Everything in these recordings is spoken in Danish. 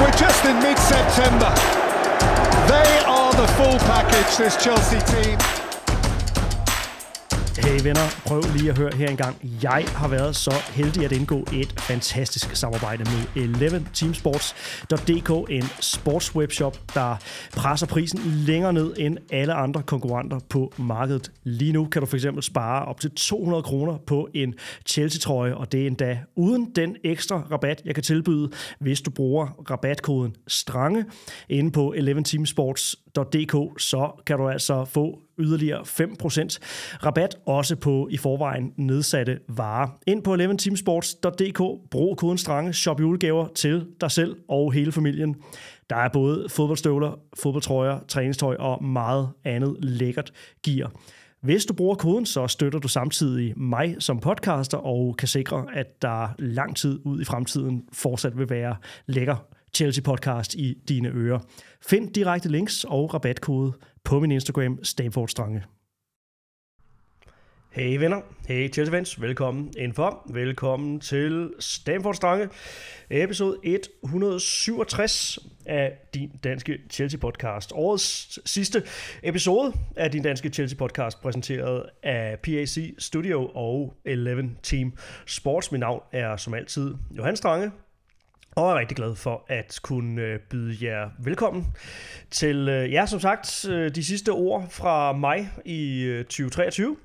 we're just in mid-September. They are the full package, this Chelsea team. Hey venner, prøv lige at høre her engang. Jeg har været så heldig at indgå et fantastisk samarbejde med 11 Teamsports.dk, en sportswebshop, der presser prisen længere ned end alle andre konkurrenter på markedet. Lige nu kan du fx spare op til 200 kroner på en Chelsea-trøje, og det er endda uden den ekstra rabat, jeg kan tilbyde, hvis du bruger rabatkoden STRANGE inde på 11teamsports.dk, så kan du altså få yderligere 5% rabat, også på i forvejen nedsatte varer. Ind på 11teamsports.dk, brug koden STRANGE, shop julegaver til dig selv og hele familien. Der er både fodboldstøvler, fodboldtrøjer, træningstøj og meget andet lækkert gear. Hvis du bruger koden, så støtter du samtidig mig som podcaster og kan sikre, at der lang tid ud i fremtiden fortsat vil være lækker Chelsea podcast i dine ører. Find direkte links og rabatkode på min Instagram, Stamford Strange. Hey venner, hey Chelsea fans, velkommen indenfor. Velkommen til Stamford Strange, episode 167 af din danske Chelsea podcast. Årets sidste episode af din danske Chelsea podcast, præsenteret af PAC Studio og 11 Team Sports. Mit navn er som altid Johan Strange, og er rigtig glad for at kunne øh, byde jer velkommen til, jer, ja som sagt, øh, de sidste ord fra mig i 2023.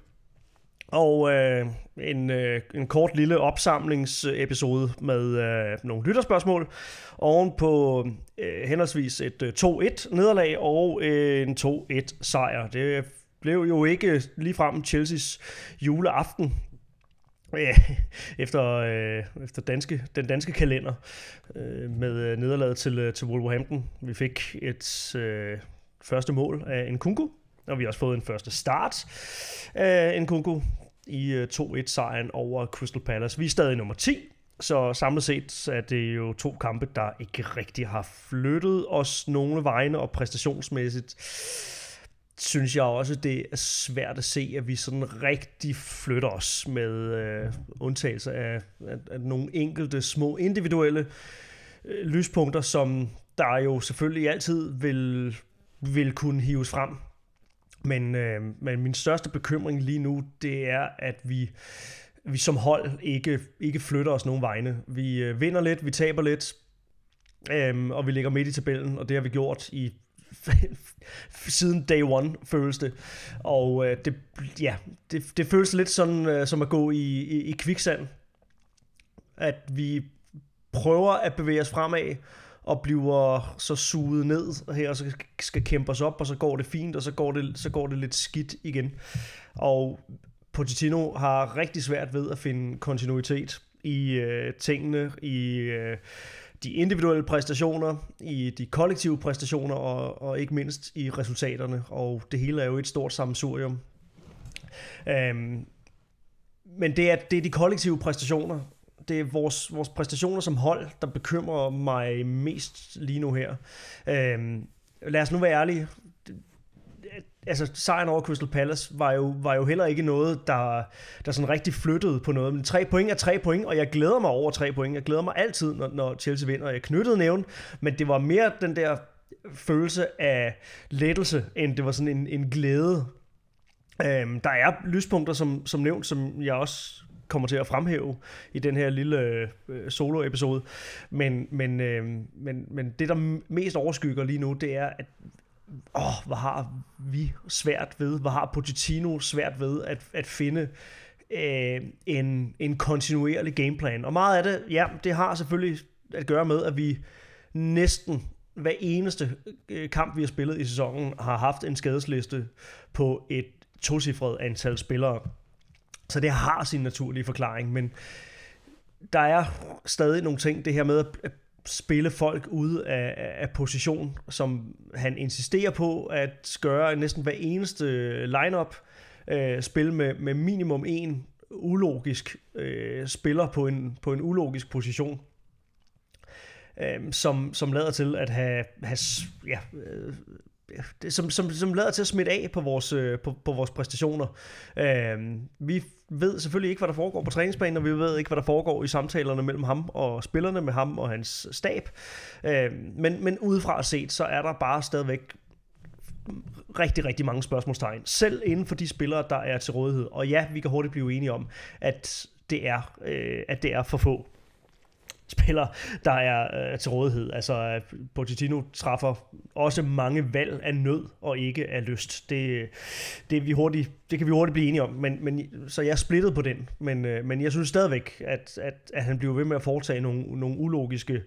Og øh, en, øh, en kort lille opsamlingsepisode med øh, nogle lytterspørgsmål oven på øh, henholdsvis et øh, 2-1 nederlag og øh, en 2-1 sejr. Det blev jo ikke ligefrem Chelseas juleaften, Ja, efter, øh, efter danske, den danske kalender øh, med øh, nederlaget til, øh, til Wolverhampton. Vi fik et øh, første mål af en Kunku, og vi har også fået en første start af en Kunku i øh, 2-1-sejren over Crystal Palace. Vi er stadig nummer 10, så samlet set er det jo to kampe, der ikke rigtig har flyttet os nogle vegne, og præstationsmæssigt synes jeg også, det er svært at se, at vi sådan rigtig flytter os med øh, undtagelse af, af, af nogle enkelte små individuelle øh, lyspunkter, som der jo selvfølgelig altid vil, vil kunne hives frem. Men, øh, men min største bekymring lige nu, det er, at vi, vi som hold ikke, ikke flytter os nogen vegne. Vi øh, vinder lidt, vi taber lidt, øh, og vi ligger midt i tabellen, og det har vi gjort i siden day one, føles det. Og øh, det, ja, det, det føles lidt sådan, øh, som at gå i, i, i kviksand. At vi prøver at bevæge os fremad, og bliver så suget ned her, og så skal kæmpe os op, og så går det fint, og så går det, så går det lidt skidt igen. Og Pochettino har rigtig svært ved at finde kontinuitet i øh, tingene, i... Øh, de individuelle præstationer, i de kollektive præstationer og, og ikke mindst i resultaterne. Og det hele er jo et stort sammensurium. Øhm, men det er, det er de kollektive præstationer, det er vores, vores præstationer som hold, der bekymrer mig mest lige nu her. Øhm, lad os nu være ærlige altså sejren over Crystal Palace var jo, var jo heller ikke noget, der, der sådan rigtig flyttede på noget. Men tre point er tre point, og jeg glæder mig over tre point. Jeg glæder mig altid, når, når Chelsea vinder. Jeg knyttede nævn, men det var mere den der følelse af lettelse, end det var sådan en, en glæde. Øhm, der er lyspunkter, som, som nævnt, som jeg også kommer til at fremhæve i den her lille øh, solo-episode. Men, men, øh, men, men det, der mest overskygger lige nu, det er, at åh, hvor har vi svært ved, hvor har Pochettino svært ved at, at finde øh, en, en kontinuerlig gameplan. Og meget af det, ja, det har selvfølgelig at gøre med, at vi næsten hver eneste øh, kamp, vi har spillet i sæsonen, har haft en skadesliste på et tocifret antal spillere. Så det har sin naturlige forklaring, men der er stadig nogle ting, det her med at spille folk ud af, af position, som han insisterer på at gøre næsten hver eneste lineup øh, spille med, med minimum en ulogisk øh, spiller på en, på en ulogisk position, øh, som, som lader til at have, have ja, øh, som, som, som lader til at smitte af på vores, øh, på, på vores præstationer. Øh, vi ved selvfølgelig ikke, hvad der foregår på træningsbanen, og vi ved ikke, hvad der foregår i samtalerne mellem ham og spillerne, med ham og hans stab. Øh, men, men udefra set, så er der bare stadigvæk rigtig, rigtig mange spørgsmålstegn. Selv inden for de spillere, der er til rådighed. Og ja, vi kan hurtigt blive enige om, at det er, øh, at det er for få spillere, der er øh, til rådighed. Altså, øh, Pochettino træffer også mange valg af nød og ikke af lyst. Det, det, vi hurtigt, det kan vi hurtigt blive enige om. Men, men, så jeg er splittet på den. Men, øh, men jeg synes stadigvæk, at, at, at han bliver ved med at foretage nogle, nogle ulogiske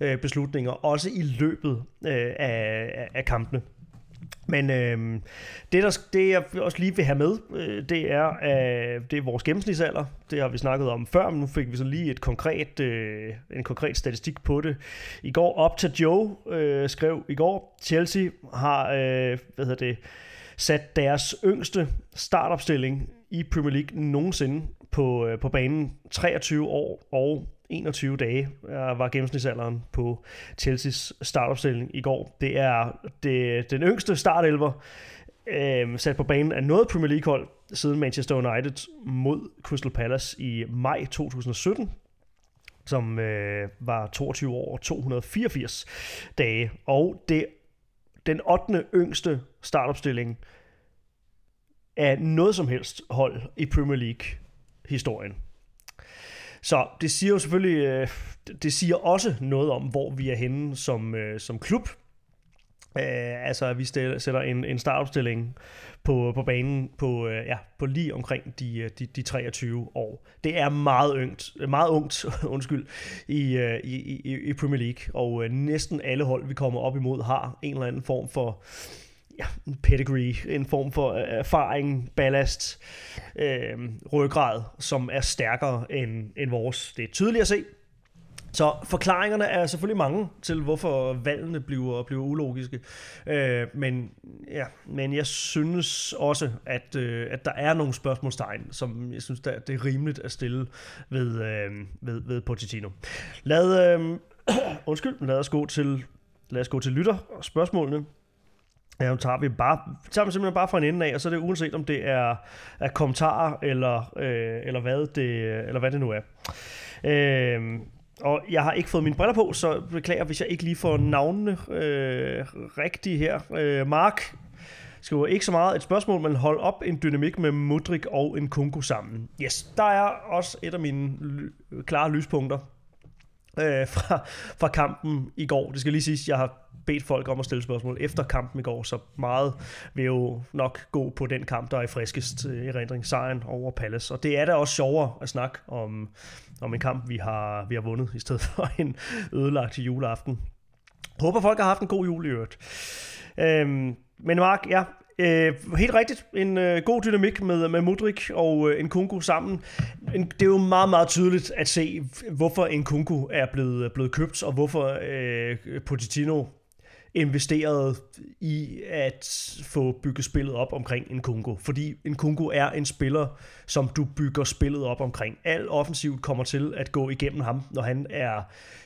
øh, beslutninger, også i løbet øh, af, af kampene. Men øh, det, der, det, jeg også lige vil have med, øh, det, er, øh, det er vores gennemsnitsalder. Det har vi snakket om før, men nu fik vi så lige et konkret, øh, en konkret statistik på det. I går op til Joe øh, skrev i går, Chelsea har øh, hvad hedder det, sat deres yngste startopstilling i Premier League nogensinde på, øh, på banen 23 år og 21 dage øh, var gennemsnitsalderen på Chelseas startopstilling i går. Det er det, den yngste startelver øh, sat på banen af noget Premier League-hold siden Manchester United mod Crystal Palace i maj 2017 som øh, var 22 år og 284 dage. Og det den 8. yngste startopstilling af noget som helst hold i Premier League-historien. Så det siger jo selvfølgelig, øh, det siger også noget om, hvor vi er henne som, øh, som klub. Uh, altså, at vi sætter en, en startopstilling på, på banen på, øh, ja, på lige omkring de, øh, de, de 23 år. Det er meget ungt, meget ungt undskyld, i, i, i, i Premier League, og næsten alle hold, vi kommer op imod, har en eller anden form for ja, en pedigree, en form for øh, erfaring, ballast, øh, ryggrad, som er stærkere end, end vores. Det er tydeligt at se. Så forklaringerne er selvfølgelig mange til, hvorfor valgene bliver, bliver ulogiske. Øh, men, ja, men jeg synes også, at, øh, at der er nogle spørgsmålstegn, som jeg synes, der, det er rimeligt at stille ved, øh, ved, ved Pochettino. Lad, øh, undskyld, lad os gå til, lad os gå til lytter og spørgsmålene. Ja, nu tager vi bare, tager vi simpelthen bare fra en ende af, og så er det uanset om det er, er kommentarer eller, øh, eller, hvad det, eller hvad det nu er. Øh, og jeg har ikke fået mine briller på, så beklager, hvis jeg ikke lige får navnene øh, rigtige her. Øh, Mark skriver ikke så meget et spørgsmål, men hold op en dynamik med Mudrik og en Kunko sammen. Yes, der er også et af mine klare lyspunkter øh, fra, fra kampen i går. Det skal lige siges, jeg har bedt folk om at stille spørgsmål efter kampen i går, så meget vil jo nok gå på den kamp, der er friskest øh, i rendring, sejren over Palace. Og det er da også sjovere at snakke om, om en kamp, vi har, vi har vundet, i stedet for en ødelagt juleaften. Håber folk har haft en god jul i øvrigt. Øhm, men Mark, ja, Øh, helt rigtigt. En øh, god dynamik med, med Mudrik og øh, en Kunku sammen. En, det er jo meget, meget tydeligt at se, hvorfor en Kunku er blevet, blevet købt, og hvorfor øh, Pochettino investeret i at få bygget spillet op omkring en Kunku. Fordi en Kunku er en spiller, som du bygger spillet op omkring. Al offensivt kommer til at gå igennem ham, når han er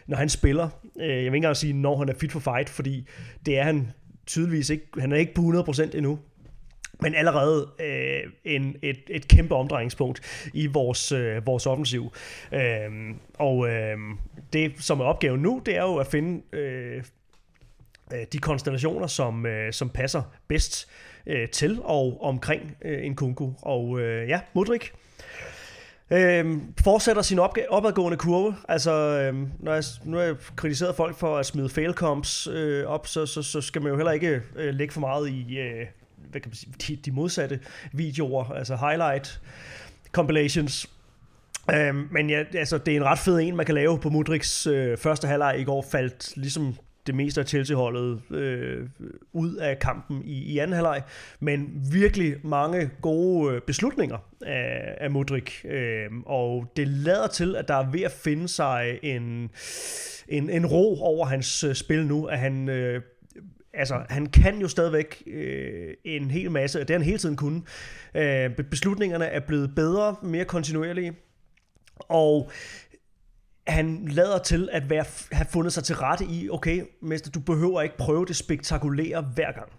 når han spiller. Øh, jeg vil ikke engang sige, når han er fit for fight, fordi det er han tydeligvis ikke. Han er ikke på 100% endnu. Men allerede øh, en, et, et kæmpe omdrejningspunkt i vores, øh, vores offensiv. Øh, og øh, det, som er opgaven nu, det er jo at finde øh Øh, de konstellationer, som, øh, som passer bedst øh, til og omkring øh, en kunku. Og øh, ja, Mudrik Øhm, fortsætter sin opg- opadgående kurve. Altså, øh, når jeg, nu har jeg kritiseret folk for at smide failcomps øh, op, så, så, så skal man jo heller ikke øh, lægge for meget i øh, hvad kan man sige, de, de modsatte videoer, altså highlight compilations. Øhm, men ja, altså, det er en ret fed en, man kan lave på Mudriks øh, første halvleg i går, faldt ligesom det meste af Chelsea-holdet øh, ud af kampen i, i anden halvleg, men virkelig mange gode øh, beslutninger af, af Modric, øh, og det lader til, at der er ved at finde sig en, en, en ro over hans øh, spil nu, at han... Øh, altså, han kan jo stadigvæk øh, en hel masse, det har han hele tiden kunnet. Øh, beslutningerne er blevet bedre, mere kontinuerlige, og han lader til at være, have fundet sig til rette i, okay, mester, du behøver ikke prøve det spektakulære hver gang.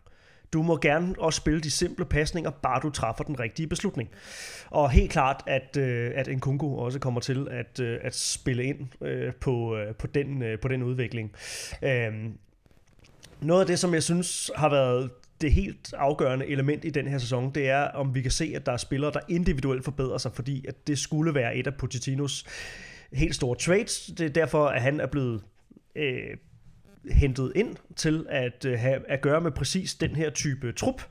Du må gerne også spille de simple pasninger, bare du træffer den rigtige beslutning. Og helt klart, at, øh, at Nkunku også kommer til at, øh, at spille ind øh, på, øh, på, den, øh, på den udvikling. Øh, noget af det, som jeg synes har været det helt afgørende element i den her sæson, det er, om vi kan se, at der er spillere, der individuelt forbedrer sig, fordi at det skulle være et af Pochettinos helt store trades. Det er derfor, at han er blevet øh, hentet ind til at øh, have at gøre med præcis den her type trup.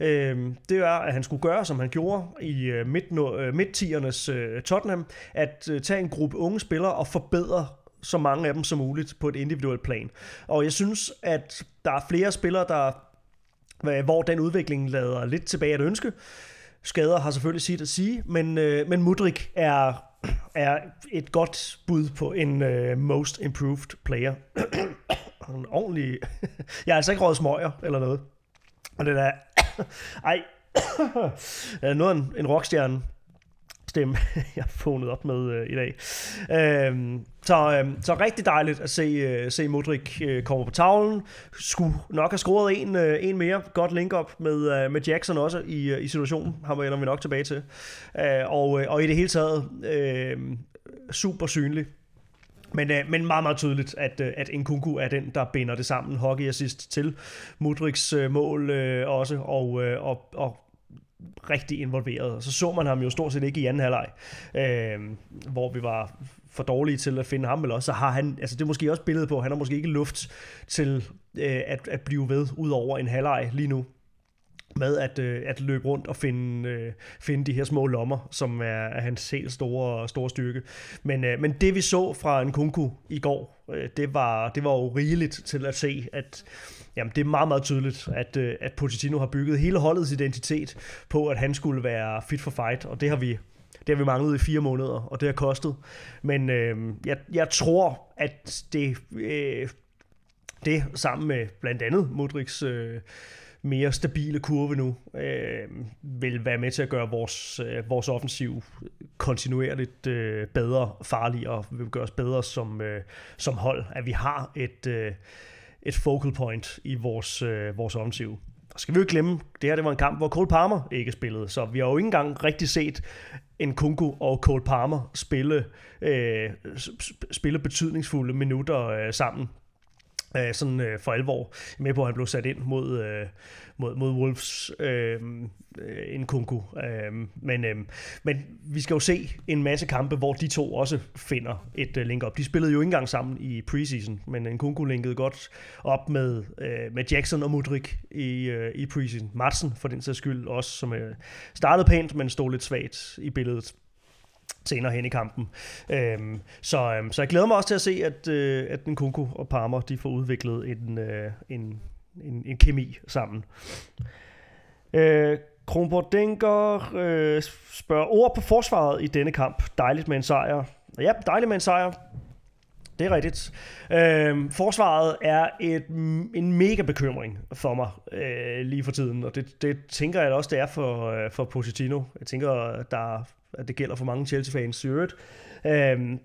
Øh, det er, at han skulle gøre, som han gjorde i øh, midt, øh, midt øh, Tottenham, at øh, tage en gruppe unge spillere og forbedre så mange af dem som muligt på et individuelt plan. Og jeg synes, at der er flere spillere, der øh, hvor den udvikling lader lidt tilbage at ønske. Skader har selvfølgelig sit at sige, men, øh, men Mudrik er, er et godt bud på en uh, most improved player. en ordentlig... jeg har altså ikke råd smøger eller noget. Og det der... Ej, noget en, en rockstjerne stemme, jeg har fundet op med øh, i dag. Øhm, så, øhm, så rigtig dejligt at se, øh, se Modric øh, komme på tavlen. Skulle nok have scoret en, øh, en mere. Godt link-up med, øh, med Jackson også i, øh, i situationen. Ham vender vi nok tilbage til. Øh, og, øh, og i det hele taget øh, super synlig. Men, øh, men meget, meget tydeligt, at, øh, at Nkunku er den, der binder det sammen. Hockey assist til Mudriks øh, mål øh, også, og, øh, og, og rigtig involveret. Så så man ham jo stort set ikke i anden halvleg, øh, hvor vi var for dårlige til at finde ham, eller også så har han, altså det er måske også billedet på, han har måske ikke luft til øh, at, at blive ved ud over en halvleg lige nu med at, øh, at løbe rundt og finde, øh, finde de her små lommer, som er, er hans helt store, store styrke. Men, øh, men det vi så fra en kunku i går, øh, det, var, det var jo rigeligt til at se, at jamen, det er meget, meget tydeligt, at, øh, at Pochettino har bygget hele holdets identitet på, at han skulle være fit for fight, og det har vi det har vi manglet i fire måneder, og det har kostet. Men øh, jeg, jeg tror, at det, øh, det sammen med blandt andet Modrics øh, mere stabile kurve nu, øh, vil være med til at gøre vores, øh, vores offensiv kontinuerligt øh, bedre, farligere, og vil gøre os bedre som, øh, som hold, at vi har et, øh, et focal point i vores, øh, vores offensiv. Og skal vi jo ikke glemme, det her det var en kamp, hvor Cole Palmer ikke spillede, så vi har jo ikke engang rigtig set en Kunku og Cole Palmer spille, øh, spille betydningsfulde minutter øh, sammen øh, sådan øh, for alvor med på, at han blev sat ind mod, øh, mod, mod Wolves øh, øh, en kunku. Øh, men, øh, men vi skal jo se en masse kampe, hvor de to også finder et øh, link op. De spillede jo ikke engang sammen i preseason, men en kunku linkede godt op med, øh, med Jackson og Mudrik i, øh, i preseason. Madsen for den sags skyld også, som øh, startede pænt, men stod lidt svagt i billedet senere hen i kampen. Øhm, så, øhm, så jeg glæder mig også til at se, at, øh, at Nkunku og Palmer de får udviklet en, øh, en, en, en kemi sammen. Øh, Kronborg Denker øh, spørger ord på forsvaret i denne kamp. Dejligt med en sejr. Ja, dejligt med en sejr. Det er rigtigt. Øh, forsvaret er et, en mega bekymring for mig øh, lige for tiden, og det, det tænker jeg også, det er for, øh, for Positino. Jeg tænker, der at det gælder for mange Chelsea-fans i øvrigt. Øhm,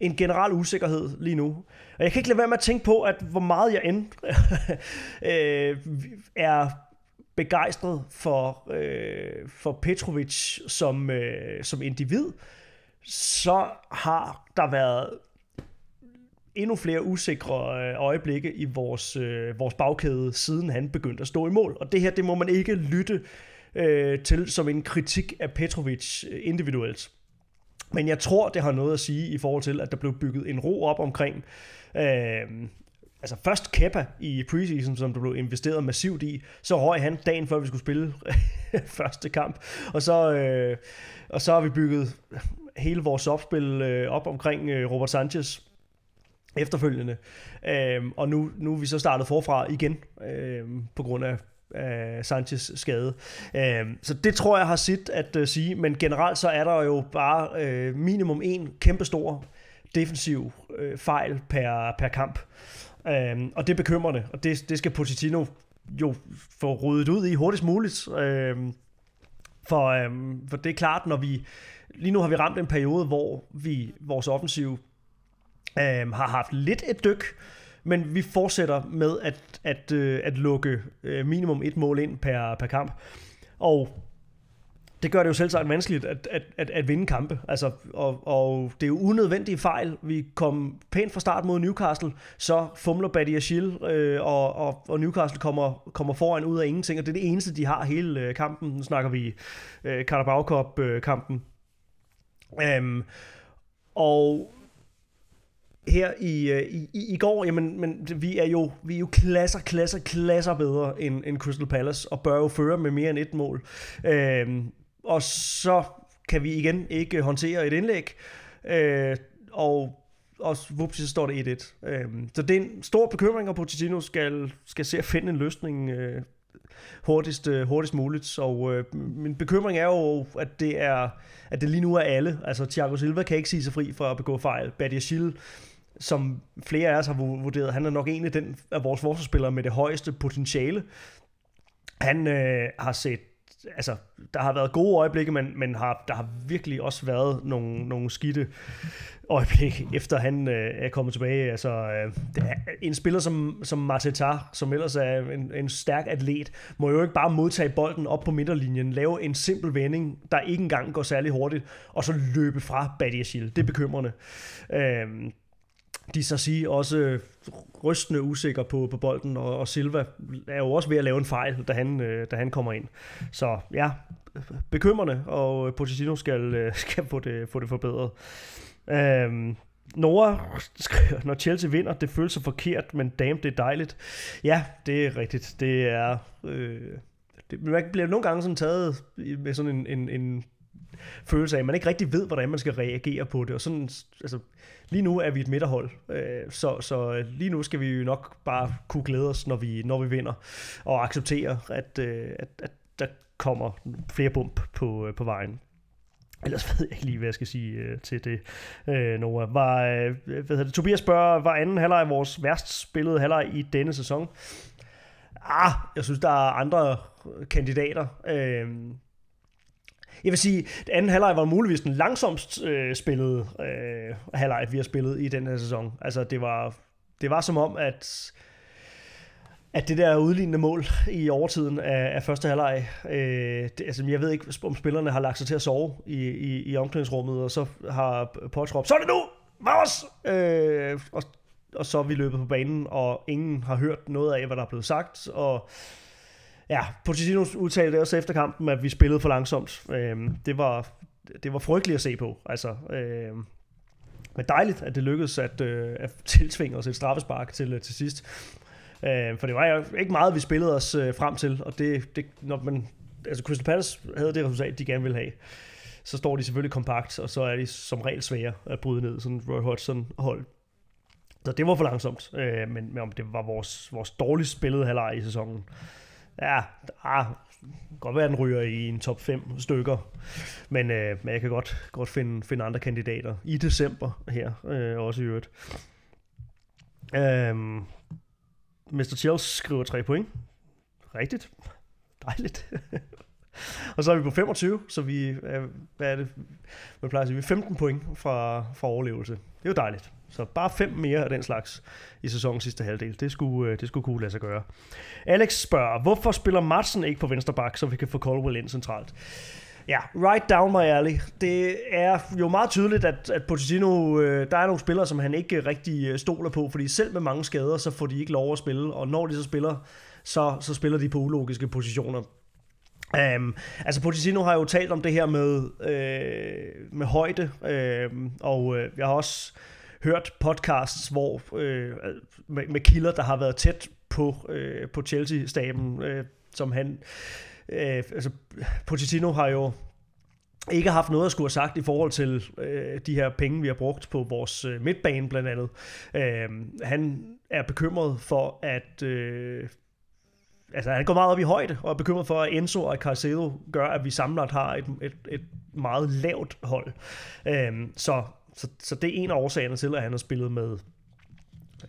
en generel usikkerhed lige nu. Og jeg kan ikke lade være med at tænke på, at hvor meget jeg end øh, er begejstret for, øh, for Petrovic som, øh, som individ, så har der været endnu flere usikre øh, øjeblikke i vores, øh, vores bagkæde, siden han begyndte at stå i mål. Og det her, det må man ikke lytte øh, til som en kritik af Petrovic øh, individuelt. Men jeg tror, det har noget at sige i forhold til, at der blev bygget en ro op omkring øh, altså først Kepa i preseason, som der blev investeret massivt i, så røg han dagen før vi skulle spille første kamp, og så, øh, og så har vi bygget hele vores opspil øh, op omkring øh, Robert Sanchez efterfølgende, øh, og nu, nu er vi så startet forfra igen øh, på grund af øh, Sanchez skade. Øh, så det tror jeg har sit at øh, sige, men generelt så er der jo bare øh, minimum en kæmpestor defensiv øh, fejl per, per kamp. Øh, og det er bekymrende, og det, det skal Pochettino jo få ryddet ud i hurtigst muligt. Øh, for, øh, for det er klart, når vi lige nu har vi ramt en periode, hvor vi vores offensiv øh, har haft lidt et dyk, men vi fortsætter med at, at, øh, at lukke øh, minimum et mål ind per, per kamp. Og det gør det jo selv sagt vanskeligt at, at, at, at vinde kampe. Altså, og, og det er jo unødvendige fejl. Vi kom pænt fra start mod Newcastle, så fumler Badia Schill, øh, og, og, og Newcastle kommer, kommer foran ud af ingenting, og det er det eneste, de har hele øh, kampen. Nu snakker vi øh, Carabao Cup-kampen. Øh, øhm, og her i, øh, i, i, i går, jamen, men vi er jo vi er jo klasser, klasser, klasser bedre end, end Crystal Palace, og bør jo føre med mere end et mål. Øhm, og så kan vi igen ikke håndtere et indlæg, øh, og og vups, så står det 1-1. Øhm, så det er en stor bekymring, og Pochettino skal, skal se at finde en løsning øh, hurtigst, øh, hurtigst muligt. Og øh, min bekymring er jo, at det er at det lige nu er alle. Altså Thiago Silva kan ikke sige sig fri for at begå fejl. Badia Schill, som flere af os har vurderet, han er nok en af den af vores forsvarsspillere med det højeste potentiale. Han øh, har set altså, der har været gode øjeblikke, men, men har, der har virkelig også været nogle, nogle skidte øjeblikke, efter han øh, er kommet tilbage. Altså, øh, det er en spiller som, som Mateta, som ellers er en, en stærk atlet, må jo ikke bare modtage bolden op på midterlinjen, lave en simpel vending, der ikke engang går særlig hurtigt, og så løbe fra Badiashil. Det er bekymrende. Øh, de så sige også rystende usikker på, på bolden, og, og Silva er jo også ved at lave en fejl, da han, øh, da han kommer ind. Så ja, bekymrende, og Pochettino skal, øh, skal få, det, få det forbedret. Øhm, Nora skriver, når Chelsea vinder, det føles så forkert, men damn, det er dejligt. Ja, det er rigtigt. Det er... Øh, det, man bliver nogle gange sådan taget med sådan en, en, en følelse af, at man ikke rigtig ved, hvordan man skal reagere på det. Og sådan, altså, lige nu er vi et midterhold, øh, så, så øh, lige nu skal vi jo nok bare kunne glæde os, når vi, når vi vinder, og acceptere, at, øh, at, at der kommer flere bump på, øh, på vejen. Ellers ved jeg ikke lige, hvad jeg skal sige øh, til det, øh, Noah. Var, øh, hvad hedder det? Tobias spørger, var anden halvleg vores værst spillede halvleg i denne sæson? Ah, jeg synes, der er andre kandidater. Øh, jeg vil sige, at anden halvleg var muligvis den langsomst øh, spillede øh, halvleg, vi har spillet i den her sæson. Altså, det var, det var som om, at at det der udlignende mål i overtiden af, af første halvleg, øh, det, altså jeg ved ikke, om spillerne har lagt sig til at sove i, i, i omklædningsrummet, og så har Potts råbt, så er det nu, vamos! Øh, og, og så er vi løbet på banen, og ingen har hørt noget af, hvad der er blevet sagt, og Ja, Pochettino udtalte også efter kampen, at vi spillede for langsomt. Øh, det, var, det var frygteligt at se på. Altså, øh, men dejligt, at det lykkedes at, øh, at tiltvinge os et straffespark til, øh, til sidst. Øh, for det var jo ikke meget, vi spillede os øh, frem til, og det, det, når man, altså Crystal Palace havde det resultat, de gerne ville have. Så står de selvfølgelig kompakt, og så er de som regel svære at bryde ned, sådan Roy Hodgson hold. Så det var for langsomt, øh, men, men om det var vores, vores dårligst spillede halvleg i sæsonen. Ja, ah, godt være, at den ryger i en top 5 stykker. Men, øh, men jeg kan godt, godt finde, finde andre kandidater i december her, øh, også i øvrigt. Øhm, Mr. Chelsea skriver 3 point. Rigtigt. Dejligt. og så er vi på 25, så vi er, hvad er det, man plejer at sige, vi er 15 point fra, fra overlevelse. Det er jo dejligt. Så bare fem mere af den slags i sæsonens sidste halvdel. Det skulle, øh, det skulle kunne lade sig gøre. Alex spørger, hvorfor spiller Madsen ikke på venstre bak, så vi kan få Colwell ind centralt? Ja, right down my alley. Det er jo meget tydeligt, at, at Pochettino, øh, der er nogle spillere, som han ikke rigtig øh, stoler på, fordi selv med mange skader, så får de ikke lov at spille, og når de så spiller, så, så spiller de på ulogiske positioner. Um, altså Pochettino har jo talt om det her med, øh, med højde, øh, og øh, jeg har også hørt podcasts hvor øh, med, med kilder, der har været tæt på, øh, på Chelsea-staben, øh, som han... Øh, altså, Pochettino har jo ikke haft noget at skulle have sagt i forhold til øh, de her penge, vi har brugt på vores øh, midtbane blandt andet. Øh, han er bekymret for, at... Øh, altså, han går meget op i højde, og er bekymret for, at Enzo og Caicedo gør, at vi samlet har et, et, et meget lavt hold. Øh, så så, så det er en af årsagerne til, at han har spillet med,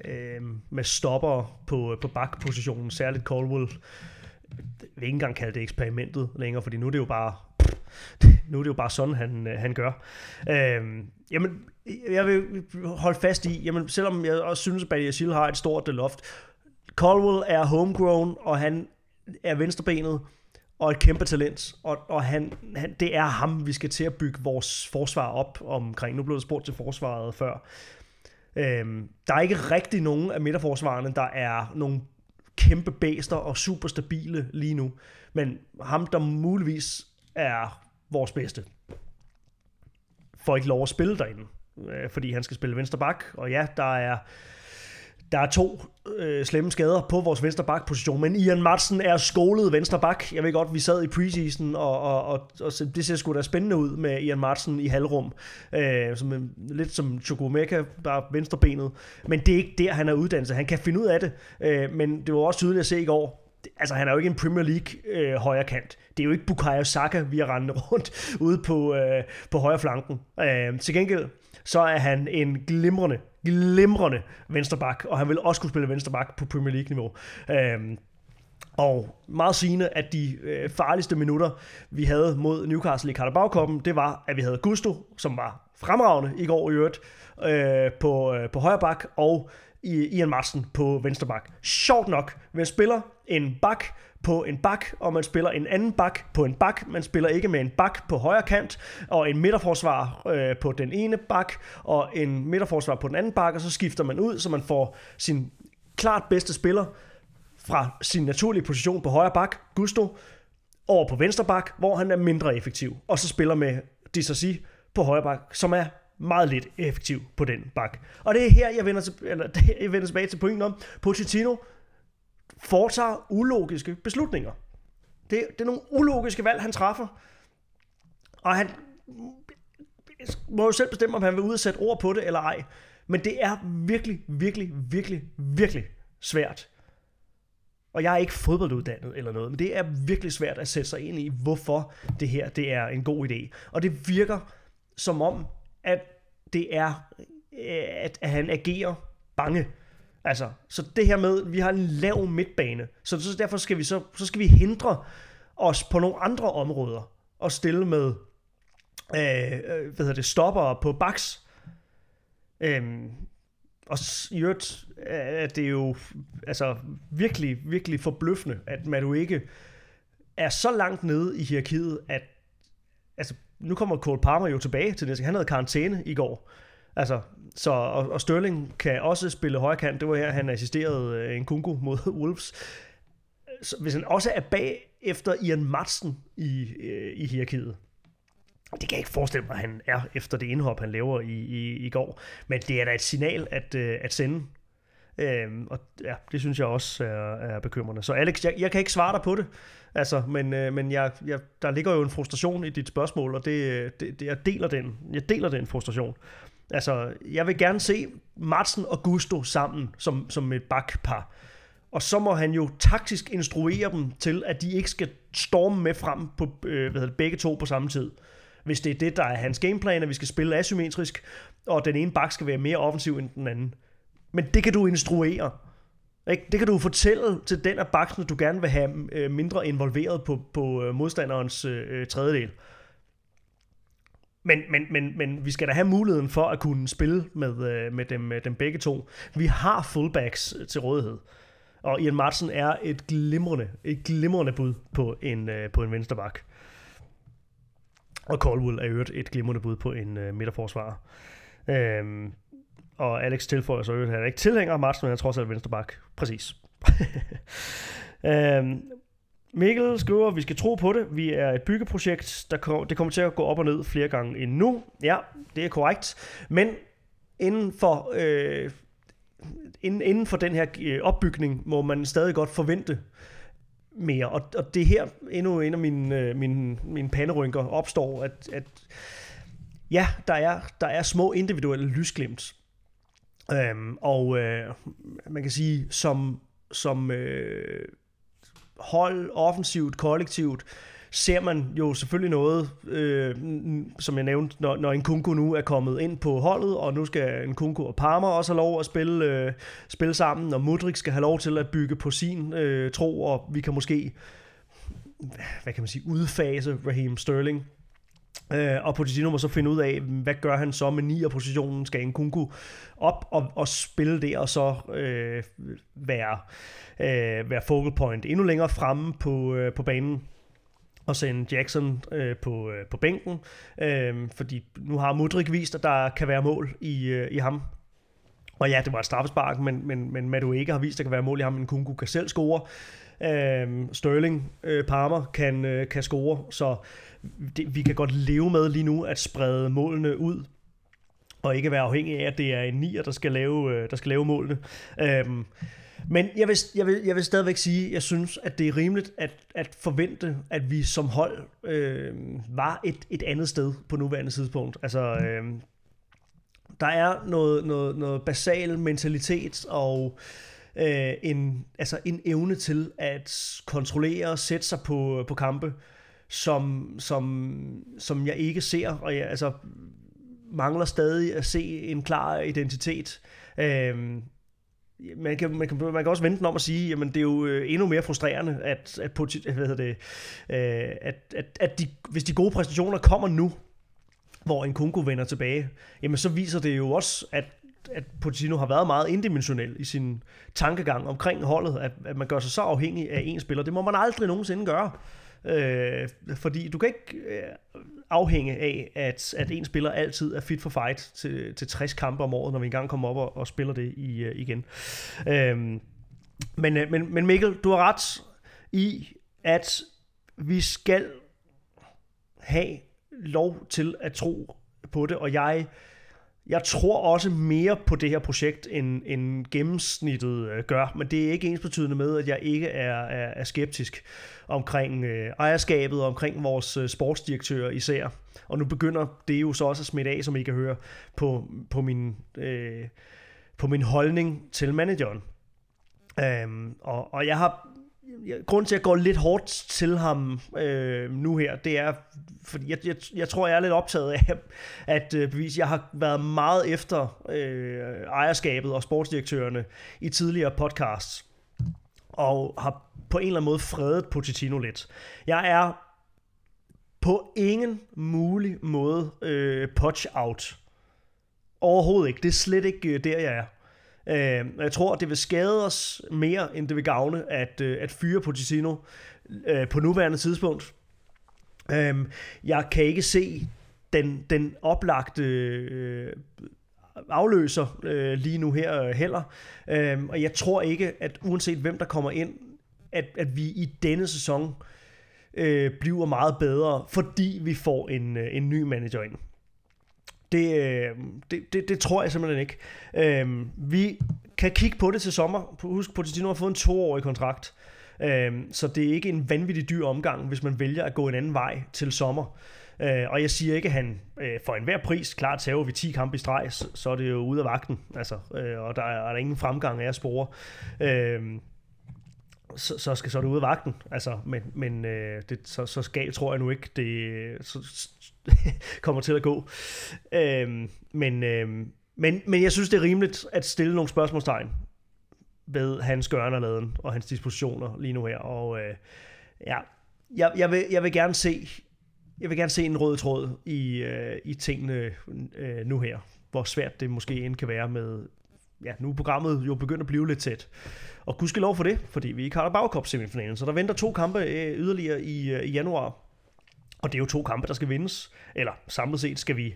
øh, med stopper på, på bakpositionen, særligt Colwell. Jeg vil ikke engang kalde det eksperimentet længere, fordi nu er det jo bare nu er det jo bare sådan, han, øh, han gør. Øh, jamen, jeg vil holde fast i, jamen, selvom jeg også synes, at Badiashil har et stort loft, Colwell er homegrown, og han er venstrebenet, og et kæmpe talent, og, og han, han, det er ham, vi skal til at bygge vores forsvar op omkring. Nu blev der spurgt til forsvaret før. Øhm, der er ikke rigtig nogen af midterforsvarerne, der er nogle kæmpe bæster og super stabile lige nu. Men ham, der muligvis er vores bedste, får ikke lov at spille derinde, øh, fordi han skal spille venstre bak. Og ja, der er der er to øh, slemme skader på vores venstre bak-position, men Ian Madsen er skolet venstre bak. Jeg ved godt, vi sad i preseason, og, og, og, og det ser sgu da spændende ud med Ian Madsen i halvrum. Øh, som, øh, lidt som Chukwumeka, bare venstrebenet. Men det er ikke der, han er uddannet. Han kan finde ud af det, øh, men det var også tydeligt at se i går, altså han er jo ikke en Premier League øh, højre kant. Det er jo ikke Bukayo Saka, vi har rendet rundt ude på, øh, på højre flanken. Øh, til gengæld, så er han en glimrende glimrende vensterbak, og han vil også kunne spille vensterbak på Premier League-niveau. Øhm, og meget sigende, at de øh, farligste minutter, vi havde mod Newcastle i Carabao det var, at vi havde Gusto, som var fremragende i går i øvrigt, øh, på, øh, på højre bak, og Ian Marsen på venstre bak. Sjovt nok, man spiller en bak på en bak, og man spiller en anden bak på en bak. Man spiller ikke med en bak på højre kant, og en midterforsvar øh, på den ene bak, og en midterforsvar på den anden bak, og så skifter man ud, så man får sin klart bedste spiller fra sin naturlige position på højre bak, Gusto, over på venstre bak, hvor han er mindre effektiv, og så spiller med Disasi på højre bak, som er meget lidt effektiv på den bak. Og det er her, jeg vender, til, eller, jeg vender tilbage til pointen om, Pochettino foretager ulogiske beslutninger. Det, det er nogle ulogiske valg, han træffer. Og han må jo selv bestemme, om han vil ud og sætte ord på det eller ej. Men det er virkelig, virkelig, virkelig, virkelig svært. Og jeg er ikke fodbolduddannet eller noget, men det er virkelig svært at sætte sig ind i, hvorfor det her det er en god idé. Og det virker som om, at det er, øh, at han agerer bange. Altså, så det her med, vi har en lav midtbane, så, så derfor skal vi så, så skal vi hindre os på nogle andre områder og stille med øh, øh hvad hedder det, stopper på baks. Øhm, og i øvrigt øh, er det jo altså, virkelig, virkelig forbløffende, at man jo ikke er så langt nede i hierarkiet, at altså, nu kommer Cole Palmer jo tilbage til næste. Han havde karantæne i går. Altså, så, og, og Sterling kan også spille højkant. Det var her, han assisterede øh, en kungo mod Wolves. Så hvis han også er bag efter Ian Madsen i, øh, i hierarkiet, det kan jeg ikke forestille mig, at han er efter det indhop, han laver i, i, i går. Men det er da et signal at, øh, at sende. Øhm, og ja, det synes jeg også er, er bekymrende. Så Alex, jeg, jeg kan ikke svare dig på det. Altså, men, øh, men jeg, jeg, der ligger jo en frustration i dit spørgsmål, og det, øh, det, det, jeg, deler den. jeg deler den frustration. Altså, jeg vil gerne se Martin og Gusto sammen som, som et bakpar. Og så må han jo taktisk instruere dem til, at de ikke skal storme med frem på øh, hvad det, begge to på samme tid. Hvis det er det, der er hans gameplan, at vi skal spille asymmetrisk, og den ene bak skal være mere offensiv end den anden. Men det kan du instruere. Ikke? Det kan du fortælle til den af baksen, du gerne vil have øh, mindre involveret på, på øh, modstanderens øh, øh, tredjedel. Men, men, men, men vi skal da have muligheden for at kunne spille med, øh, med, dem, med dem begge to. Vi har fullbacks til rådighed. Og Ian Martin er et glimrende, et glimrende bud på en, øh, på en vensterbak. Og Caldwell er øvrigt et glimrende bud på en uh, midterforsvar. Øhm, og Alex tilføjer så øvrigt, at han er ikke tilhænger af Martin, men han er trods alt vensterbak. Præcis. øhm, Mikkel skriver, at vi skal tro på det. Vi er et byggeprojekt, der kom, det kommer til at gå op og ned flere gange endnu. Ja, det er korrekt. Men inden for, øh, inden, inden for den her øh, opbygning må man stadig godt forvente mere. Og, og det her endnu en af mine, øh, mine, mine panderynker opstår, at, at ja, der er, der er små individuelle lysglimt. Øhm, og øh, man kan sige, som, som øh, hold, offensivt, kollektivt, ser man jo selvfølgelig noget, øh, som jeg nævnte, når, når en Kunko nu er kommet ind på holdet, og nu skal en Kunko og Parma også have lov at spille, øh, spille sammen, og Mudrik skal have lov til at bygge på sin øh, tro, og vi kan måske, hvad kan man sige, udfase Raheem Sterling. Øh, og Pochettino må så finde ud af, hvad gør han så med 9 positionen? Skal Nkunku Kunku op og, og spille der, og så øh, være, øh, være focal point endnu længere fremme på, øh, på banen? og sende Jackson øh, på, øh, på bænken, øh, fordi nu har Mudrik vist, at der kan være mål i, øh, i ham. Og ja, det var et straffespark, men, men, men Madueke har vist, at der kan være mål i ham, men Kunku kan selv score. Øh, Sterling, øh, Palmer kan, øh, kan score, så det, vi kan godt leve med lige nu at sprede målene ud, og ikke være afhængig af, at det er en nier, der skal lave, øh, der skal lave målene. Øh, men jeg vil, jeg, vil, jeg vil stadigvæk sige, at jeg synes, at det er rimeligt at, at forvente, at vi som hold øh, var et, et andet sted på nuværende tidspunkt. Altså, øh, der er noget, noget, noget basal mentalitet og øh, Øh, en, altså en evne til at kontrollere og sætte sig på, på kampe, som, som, som jeg ikke ser, og jeg altså, mangler stadig at se en klar identitet. Øh, man kan, man, kan, man kan også vente den om at sige, jamen det er jo øh, endnu mere frustrerende, at, at, hvad hedder det, øh, at, at, at de, hvis de gode præstationer kommer nu, hvor en Kunko vender tilbage, jamen så viser det jo også, at at Pochettino har været meget indimensionel i sin tankegang omkring holdet, at, at man gør sig så afhængig af en spiller. Det må man aldrig nogensinde gøre. Øh, fordi du kan ikke øh, afhænge af, at, at en spiller altid er fit for fight til, til 60 kampe om året, når vi engang kommer op og, og spiller det i, øh, igen. Øh, men, øh, men, men Mikkel, du har ret i, at vi skal have lov til at tro på det, og jeg jeg tror også mere på det her projekt, end, end gennemsnittet øh, gør, men det er ikke ens betydende med, at jeg ikke er, er, er skeptisk omkring øh, ejerskabet og omkring vores øh, sportsdirektør især. Og nu begynder det jo så også at smitte af, som I kan høre, på, på, min, øh, på min holdning til manageren. Øhm, og, og jeg har grunden til, at jeg går lidt hårdt til ham øh, nu her, det er, fordi jeg, jeg, jeg tror, jeg er lidt optaget af at øh, bevise, jeg har været meget efter øh, ejerskabet og sportsdirektørerne i tidligere podcasts, og har på en eller anden måde fredet Pochettino lidt. Jeg er på ingen mulig måde øh, potch out. Overhovedet ikke. Det er slet ikke øh, der, jeg er. Øh, jeg tror, det vil skade os mere, end det vil gavne at, øh, at fyre Pochettino øh, på nuværende tidspunkt. Øh, jeg kan ikke se den, den oplagte øh, afløser øh, lige nu her øh, heller. Øh, og jeg tror ikke, at uanset hvem der kommer ind, at, at vi i denne sæson øh, bliver meget bedre, fordi vi får en, øh, en ny manager ind. Det, øh, det, det, det tror jeg simpelthen ikke. Øh, vi kan kigge på det til sommer. Husk, Pochettino har fået en toårig kontrakt. Øh, så det er ikke en vanvittig dyr omgang, hvis man vælger at gå en anden vej til sommer. Øh, og jeg siger ikke, at han øh, for enhver pris, klart tager vi 10 kampe i streg, så, så er det jo ude af vagten. Altså, øh, og der er, er der ingen fremgang af at spore. Øh, så, så skal så du det af vagten. Altså, men men øh, det, så, så skal, tror jeg nu ikke, det så, kommer til at gå. Øhm, men, øh, men, men jeg synes, det er rimeligt at stille nogle spørgsmålstegn ved hans gøren og laden og hans dispositioner lige nu her. Og øh, ja, jeg, jeg, vil, jeg vil gerne se jeg vil gerne se en rød tråd i, øh, i tingene øh, nu her. Hvor svært det måske end kan være med... Ja, nu er programmet jo begyndt at blive lidt tæt. Og lov for det, fordi vi ikke har Cup semifinalen. Så der venter to kampe øh, yderligere i, øh, i januar. Og det er jo to kampe, der skal vindes. Eller samlet set skal vi,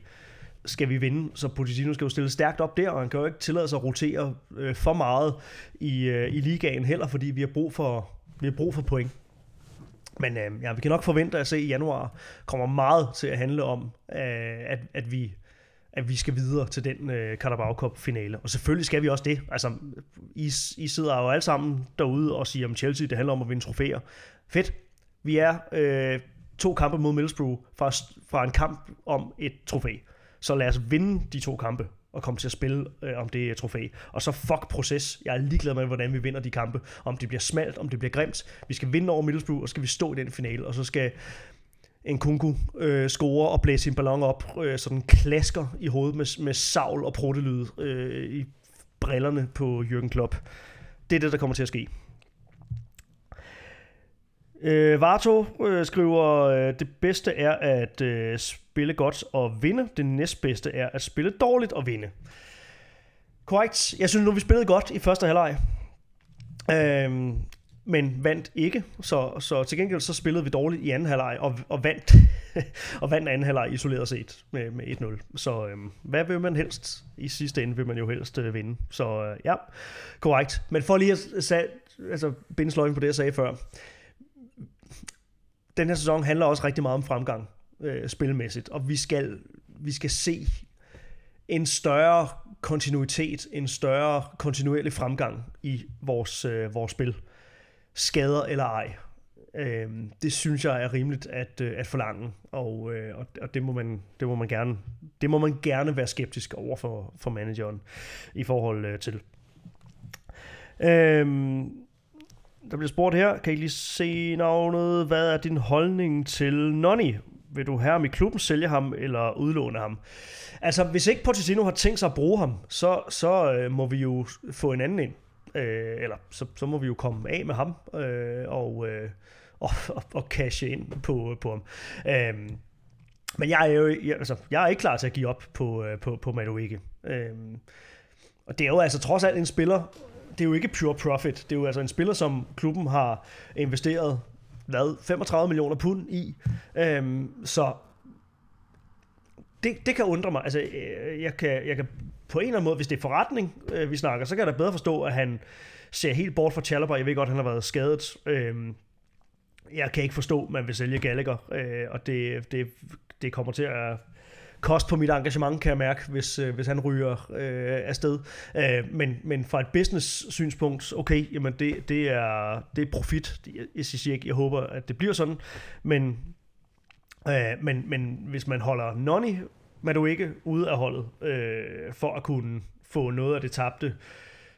skal vi vinde. Så Pochettino skal jo stille stærkt op der, og han kan jo ikke tillade sig at rotere øh, for meget i, øh, i ligaen heller, fordi vi har brug for, vi har brug for point. Men øh, ja, vi kan nok forvente at se i januar kommer meget til at handle om, øh, at, at vi at vi skal videre til den øh, Carabao Cup finale. Og selvfølgelig skal vi også det. Altså, I, I sidder jo alle sammen derude og siger om Chelsea, det handler om at vinde trofæer. Fedt. Vi er øh, to kampe mod Middlesbrough fra, fra en kamp om et trofæ. Så lad os vinde de to kampe og komme til at spille øh, om det trofæ. Og så fuck proces. Jeg er ligeglad med, hvordan vi vinder de kampe. Om det bliver smalt, om det bliver grimt. Vi skal vinde over Middlesbrough, og så skal vi stå i den finale. Og så skal en kunku øh, score og blæse sin ballon op, øh, så den klasker i hovedet med, med savl og pruttelyde øh, i brillerne på Jürgen Klopp. Det er det, der kommer til at ske. Øh, Varto øh, skriver, øh, det bedste er at øh, spille godt og vinde. Det næstbedste er at spille dårligt og vinde. Korrekt. Jeg synes nu, vi spillede godt i første halvleg. Øh, men vandt ikke. Så, så til gengæld så spillede vi dårligt i anden halvleg og, og vandt og vandt anden halvleg isoleret set med, med 1-0. Så øh, hvad vil man helst? I sidste ende vil man jo helst øh, vinde. Så øh, ja, korrekt. Men for lige at sag, altså, binde sløjfen på det, jeg sagde før. Den her sæson handler også rigtig meget om fremgang øh, spilmæssigt, og vi skal, vi skal se en større kontinuitet, en større kontinuerlig fremgang i vores, øh, vores spil. Skader eller ej. Øh, det synes jeg er rimeligt at, øh, at forlange, og, øh, og det, må man, det, må man gerne, det må man gerne være skeptisk over for, for manageren i forhold øh, til. Øh, der bliver spurgt her, kan I lige se navnet? Hvad er din holdning til Nonny? Vil du have ham i klubben, sælge ham eller udlåne ham? Altså, hvis ikke Pochettino har tænkt sig at bruge ham, så, så øh, må vi jo få en anden ind. Øh, eller så, så må vi jo komme af med ham øh, og, øh, og, og, og cashe ind på, på ham. Øh, men jeg er jo jeg, altså, jeg er ikke klar til at give op på, øh, på, på Madueke. Øh, og det er jo altså trods alt en spiller, det er jo ikke pure profit. Det er jo altså en spiller, som klubben har investeret hvad, 35 millioner pund i. Øhm, så det, det kan undre mig. Altså, øh, jeg kan, jeg kan på en eller anden måde, hvis det er forretning, øh, vi snakker, så kan jeg da bedre forstå, at han ser helt bort fra Chalobah. Jeg ved godt, at han har været skadet. Øh, jeg kan ikke forstå, at man vil sælge Gallagher, øh, og det, det, det kommer til at kost på mit engagement, kan jeg mærke, hvis, øh, hvis han ryger øh, afsted. Øh, men, men fra et business-synspunkt, okay, jamen det, det, er, det er profit. Jeg, jeg siger ikke, jeg håber, at det bliver sådan, men, øh, men, men hvis man holder Nonny du ikke ude af holdet, øh, for at kunne få noget af det tabte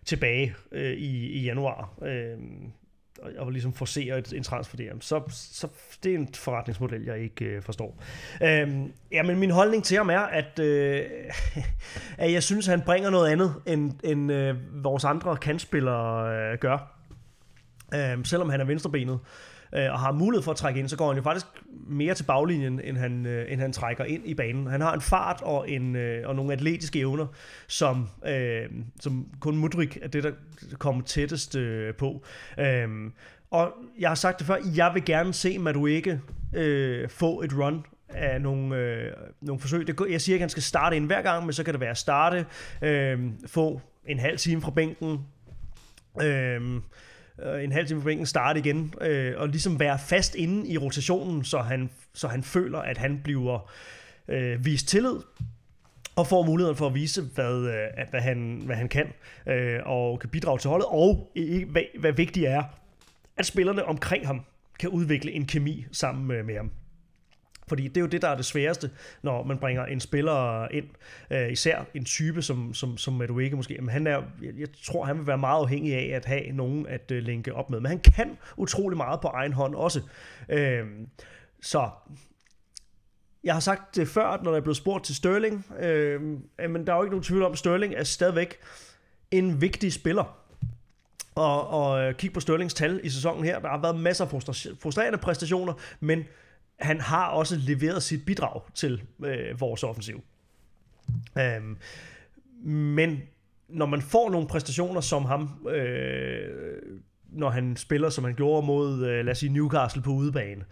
tilbage øh, i, i januar, øh, og, og ligesom forcere et, en transfer der, så, så det er en forretningsmodel, jeg ikke øh, forstår. Øhm, ja, men min holdning til ham er, at, øh, at jeg synes, han bringer noget andet, end, end øh, vores andre kantspillere øh, gør. Øhm, selvom han er venstrebenet øh, og har mulighed for at trække ind, så går han jo faktisk mere til baglinjen, end han, øh, end han trækker ind i banen. Han har en fart og, en, øh, og nogle atletiske evner, som, øh, som kun Mudrik er det, der kommer tættest øh, på. Øh, og jeg har sagt det før, jeg vil gerne se Madueke øh, få et run af nogle, øh, nogle forsøg. Det, jeg siger ikke, at han skal starte ind hver gang, men så kan det være at starte, øh, få en halv time fra bænken, øh, øh, en halv time på bænken, starte igen, øh, og ligesom være fast inde i rotationen, så han, så han føler, at han bliver øh, vist tillid, og får muligheden for at vise, hvad, øh, hvad, han, hvad han kan, øh, og kan bidrage til holdet, og hvad, hvad vigtigt er, at spillerne omkring ham kan udvikle en kemi sammen med, med ham. Fordi det er jo det, der er det sværeste, når man bringer en spiller ind. Øh, især en type som, som, som Madueke måske. Men han er, jeg, jeg tror, han vil være meget afhængig af at have nogen at øh, linke op med. Men han kan utrolig meget på egen hånd også. Øh, så jeg har sagt det før, når der er blevet spurgt til Sterling, øh, men der er jo ikke nogen tvivl om, at Sterling er stadigvæk en vigtig spiller. Og, og øh, kig på Sterlings tal i sæsonen her. Der har været masser af frustrerende præstationer, men han har også leveret sit bidrag til øh, vores offensiv. Øhm, men når man får nogle præstationer som ham, øh, når han spiller, som han gjorde mod, øh, lad os sige, Newcastle på udebane,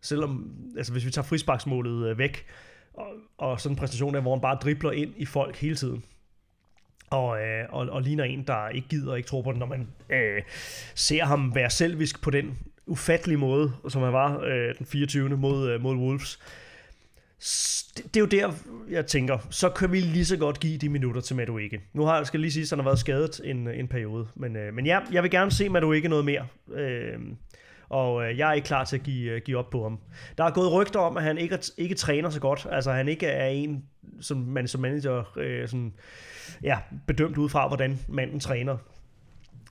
selvom, altså hvis vi tager frisparksmålet øh, væk, og, og sådan en præstation der, hvor han bare dribler ind i folk hele tiden, og, øh, og, og ligner en, der ikke gider og ikke tror på det, når man øh, ser ham være selvisk på den ufattelig måde, som han var øh, den 24. mod, øh, mod Wolves. Det, det er jo der, jeg tænker, så kan vi lige så godt give de minutter til Madueke. Nu har jeg skal lige sige, at han har været skadet en, en periode. Men, øh, men ja, jeg vil gerne se Madueke noget mere. Øh, og øh, jeg er ikke klar til at give, øh, give op på ham. Der er gået rygter om, at han ikke, ikke træner så godt. Altså han ikke er en, som man som manager øh, sådan, ja, bedømt ud fra, hvordan manden træner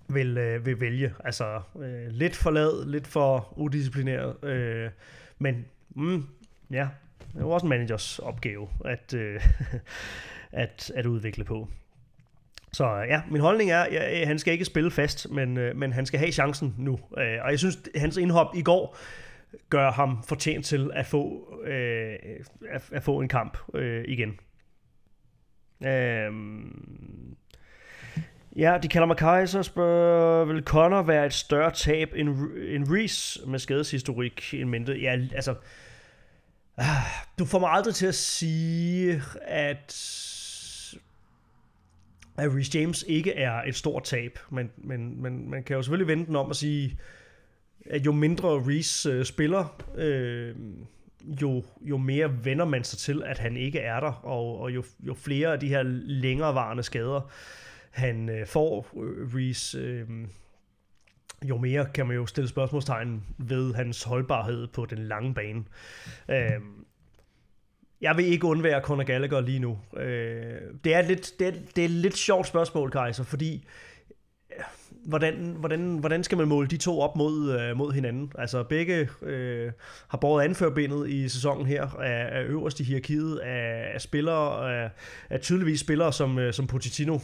vil, øh, vil vælge. Altså øh, lidt for lad, lidt for udisciplineret. Øh, men mm, ja, det er jo også en managers opgave at, øh, at, at udvikle på. Så ja, min holdning er, at øh, han skal ikke spille fast, men, øh, men han skal have chancen nu. Øh, og jeg synes, hans indhop i går gør ham fortjent til at få, øh, at, at få en kamp øh, igen. Øh, Ja, de kalder mig Kaiser, spørger, vil Connor være et større tab end, end Reese med skadeshistorik end mente? Ja, altså, ah, du får mig aldrig til at sige, at at Reece James ikke er et stort tab, men, men, men man kan jo selvfølgelig vente den om at sige, at jo mindre Reece øh, spiller, øh, jo, jo mere vender man sig til, at han ikke er der, og, og jo, jo flere af de her længerevarende skader, han øh, får, øh, Reese, øh, jo mere kan man jo stille spørgsmålstegn ved hans holdbarhed på den lange bane. Øh, jeg vil ikke undvære Conor Gallagher lige nu. Øh, det, er lidt, det, er, det er et lidt sjovt spørgsmål, Kaiser, fordi øh, hvordan, hvordan, hvordan skal man måle de to op mod, øh, mod hinanden? Altså begge øh, har båret anførbindet i sæsonen her, af, af øverst i hierarkiet, af, af spillere, af, af tydeligvis spillere som, øh, som Pochettino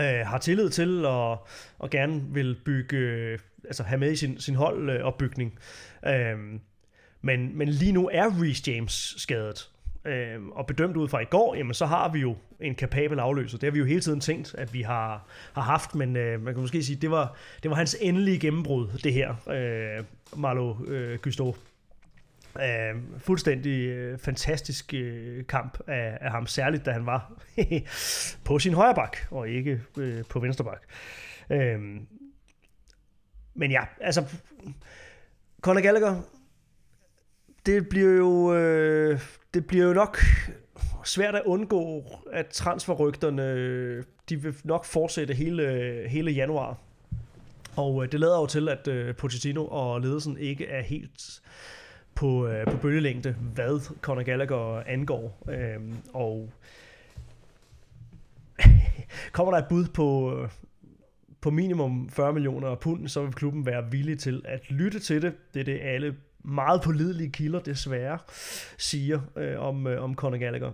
øh, har tillid til og, og gerne vil bygge, øh, altså have med i sin, sin holdopbygning. Øh, men, men lige nu er Reece James skadet. Øh, og bedømt ud fra i går, jamen så har vi jo en kapabel afløser. Det har vi jo hele tiden tænkt, at vi har, har haft, men øh, man kan måske sige, det var, det var hans endelige gennembrud, det her, øh, Marlo øh, Gusto. Øh, fuldstændig øh, fantastisk øh, kamp af, af ham, særligt da han var på sin højre bak, og ikke øh, på venstre bak. Øh, men ja, altså, Conor Gallagher det bliver jo, øh, det bliver jo nok svært at undgå, at transferrygterne, de vil nok fortsætte hele, hele januar. Og øh, det lader jo til, at øh, Pochettino og ledelsen ikke er helt på, øh, på bølgelængde, hvad Conor Gallagher angår. Øh, og kommer der et bud på, på minimum 40 millioner pund, så vil klubben være villig til at lytte til det. Det er det, alle meget pålidelige kilder desværre siger øh, om, øh, om Conor Gallagher.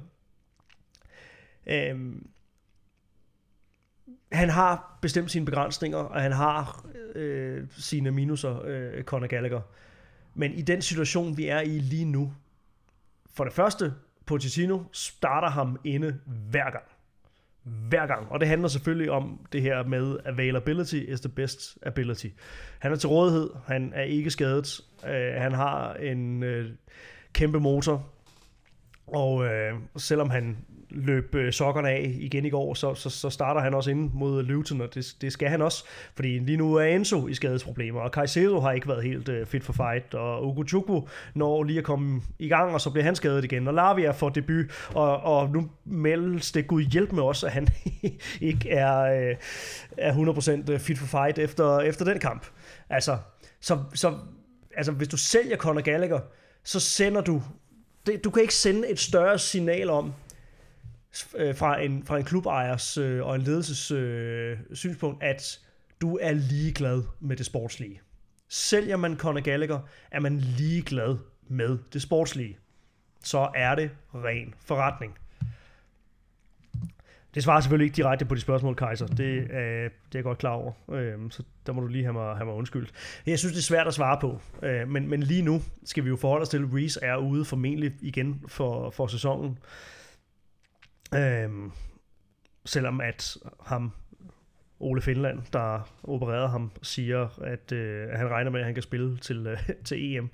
Øhm, han har bestemt sine begrænsninger, og han har øh, sine minuser, øh, Conor Gallagher. Men i den situation, vi er i lige nu, for det første, Pochettino starter ham inde hver gang hver gang. Og det handler selvfølgelig om det her med availability is the best ability. Han er til rådighed, han er ikke skadet, øh, han har en øh, kæmpe motor, og øh, selvom han løb øh, sokkerne af igen i går, så, så, så starter han også ind mod Luton, og det, det skal han også, fordi lige nu er Enzo i skadesproblemer, og Caicedo har ikke været helt øh, fit for fight, og Ugochukwu når lige at komme i gang, og så bliver han skadet igen, og Lavia får debut, og, og nu meldes det Gud hjælp med os, at han ikke er, øh, er 100% øh, fit for fight efter, efter den kamp. Altså, så, så altså, hvis du sælger Conor Gallagher, så sender du det, du kan ikke sende et større signal om, Øh, fra, en, fra en klubejers øh, og en ledelses øh, synspunkt, at du er ligeglad med det sportslige. Sælger man Conor Gallagher, er man ligeglad med det sportslige. Så er det ren forretning. Det svarer selvfølgelig ikke direkte på de spørgsmål, Kaiser. Det, øh, det er jeg godt klar over. Øh, så der må du lige have mig, have mig undskyldt. Jeg synes, det er svært at svare på. Øh, men, men lige nu skal vi jo forholde os til, at Reese er ude formentlig igen for, for sæsonen. Øhm, selvom at ham, Ole Finland, der opererede ham, siger, at, øh, at han regner med, at han kan spille til, øh, til EM.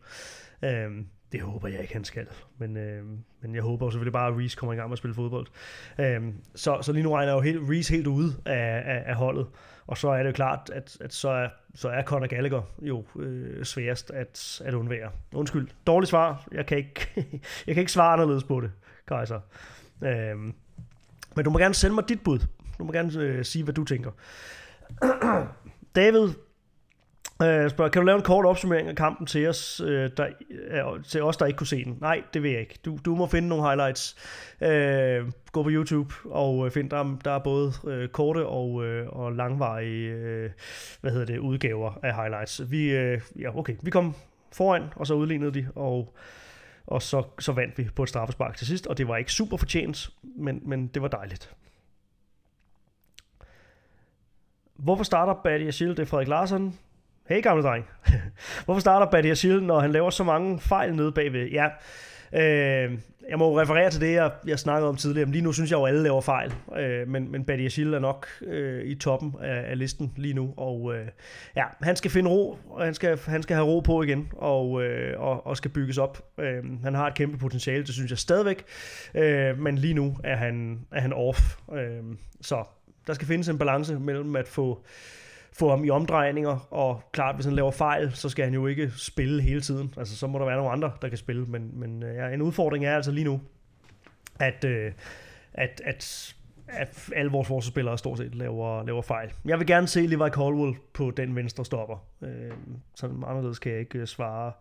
Øhm, det håber jeg ikke, han skal. Men, øh, men jeg håber selvfølgelig bare, at Reese kommer i gang med at spille fodbold. Øhm, så, så lige nu regner jeg jo helt, Reese helt ude af, af, af holdet. Og så er det jo klart, at, at så, er, så er Conor Gallagher jo øh, sværest at, at undvære. Undskyld, dårligt svar. Jeg kan ikke, jeg kan ikke svare anderledes på det, Kaiser. Øhm, men du må gerne sende mig dit bud. Du må gerne øh, sige, hvad du tænker. David øh, spørger, kan du lave en kort opsummering af kampen til os, øh, der, øh, til os, der ikke kunne se den? Nej, det vil jeg ikke. Du, du må finde nogle highlights. Øh, gå på YouTube og øh, find der, der er både øh, korte og, øh, og langvarige øh, hvad hedder det, udgaver af highlights. Vi, øh, ja, okay, vi kom foran, og så udlignede de, og og så, så vandt vi på et straffespark til sidst, og det var ikke super fortjent, men, men det var dejligt. hvorfor starter Batty Achille? Det er Frederik Larsen. Hey gamle dreng. hvorfor starter Batty Achille, når han laver så mange fejl nede bagved? Ja, øh, jeg må referere til det, jeg, jeg snakkede om tidligere. Lige nu synes jeg jo, at alle laver fejl. Øh, men, men Badia Achille er nok øh, i toppen af, af listen lige nu. Og øh, ja, han skal finde ro, og han skal, han skal have ro på igen, og, øh, og, og skal bygges op. Øh, han har et kæmpe potentiale, det synes jeg stadigvæk. Øh, men lige nu er han, er han off. Øh, så der skal findes en balance mellem at få få ham i omdrejninger, og klart, hvis han laver fejl, så skal han jo ikke spille hele tiden. Altså, så må der være nogle andre, der kan spille, men, men øh, ja, en udfordring er altså lige nu, at, øh, at, at, at alle vores forsvarsspillere stort set laver, laver fejl. Jeg vil gerne se Levi Caldwell på den venstre stopper. Øh, sådan anderledes kan jeg ikke øh, svare